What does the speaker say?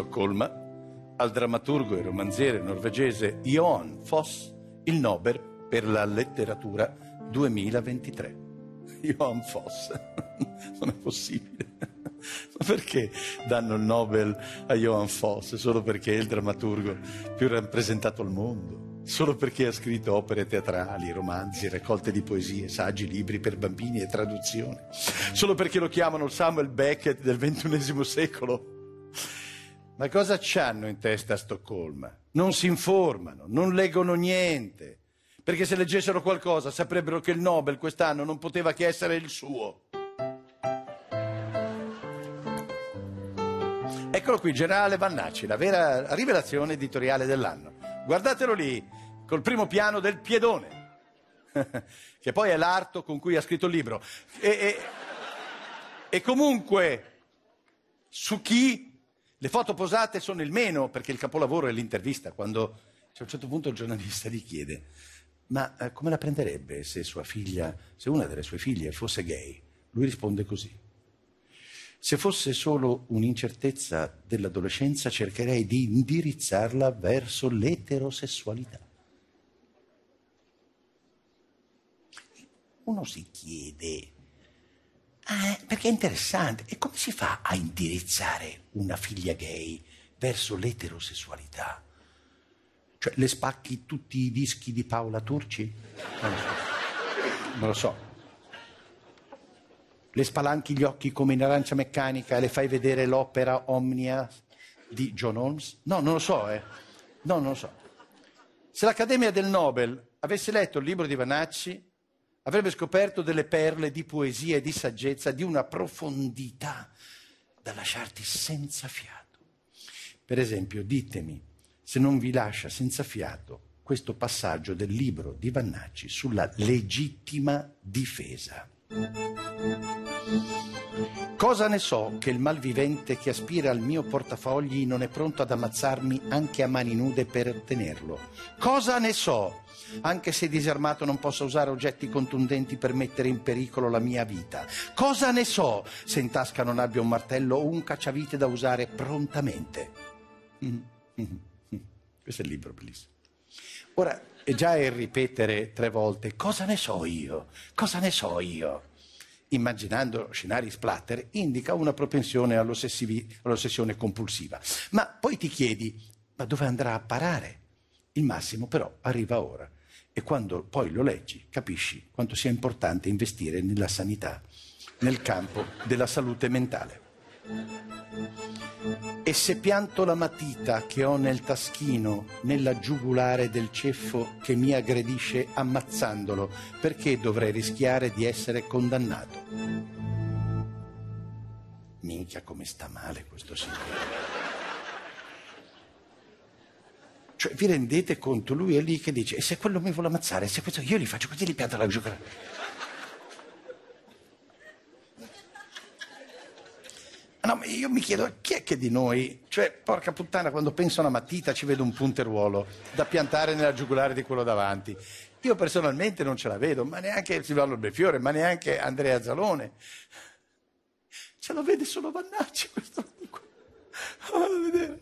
Stoccolma, al drammaturgo e romanziere norvegese Johan Foss il Nobel per la letteratura 2023. Johan Foss, non è possibile. Ma perché danno il Nobel a Johan Foss? Solo perché è il drammaturgo più rappresentato al mondo? Solo perché ha scritto opere teatrali, romanzi, raccolte di poesie, saggi, libri per bambini e traduzioni? Solo perché lo chiamano Samuel Beckett del XXI secolo? Ma cosa c'hanno in testa a Stoccolma? Non si informano, non leggono niente. Perché se leggessero qualcosa saprebbero che il Nobel quest'anno non poteva che essere il suo. Eccolo qui, generale Vannacci, la vera rivelazione editoriale dell'anno. Guardatelo lì, col primo piano del piedone, che poi è l'arto con cui ha scritto il libro. E, e, e comunque, su chi le foto posate sono il meno, perché il capolavoro è l'intervista, quando a un certo punto il giornalista gli chiede, ma eh, come la prenderebbe se sua figlia, se una delle sue figlie fosse gay? Lui risponde così. Se fosse solo un'incertezza dell'adolescenza, cercherei di indirizzarla verso l'eterosessualità. Uno si chiede, perché è interessante. E come si fa a indirizzare una figlia gay verso l'eterosessualità? Cioè, le spacchi tutti i dischi di Paola Turci? Non lo so. Non lo so. Le spalanchi gli occhi come in arancia meccanica e le fai vedere l'opera Omnia di John Holmes? No, non lo so, eh. No, non lo so. Se l'Accademia del Nobel avesse letto il libro di Vanacci, avrebbe scoperto delle perle di poesia e di saggezza di una profondità da lasciarti senza fiato. Per esempio, ditemi se non vi lascia senza fiato questo passaggio del libro di Vannacci sulla legittima difesa. Cosa ne so che il malvivente che aspira al mio portafogli non è pronto ad ammazzarmi anche a mani nude per ottenerlo? Cosa ne so, anche se disarmato non posso usare oggetti contundenti per mettere in pericolo la mia vita? Cosa ne so se in tasca non abbia un martello o un cacciavite da usare prontamente? Questo è il libro bellissimo. Ora, è già il ripetere tre volte, cosa ne so io? Cosa ne so io? Immaginando scenari splatter, indica una propensione all'ossessione compulsiva. Ma poi ti chiedi, ma dove andrà a parare? Il massimo però arriva ora e quando poi lo leggi capisci quanto sia importante investire nella sanità, nel campo della salute mentale. E se pianto la matita che ho nel taschino, nella giugulare del ceffo che mi aggredisce ammazzandolo, perché dovrei rischiare di essere condannato? Minchia come sta male questo signore. Cioè, vi rendete conto? Lui è lì che dice, e se quello mi vuole ammazzare, se questo io gli faccio così, gli pianto la giugulare. No, ma io mi chiedo, chi è che di noi, cioè, porca puttana, quando penso a una matita ci vedo un punteruolo da piantare nella giugulare di quello davanti. Io personalmente non ce la vedo, ma neanche Silvano Befiore, ma neanche Andrea Zalone. Ce lo vede solo Vannacci questo. Oh, a vedere.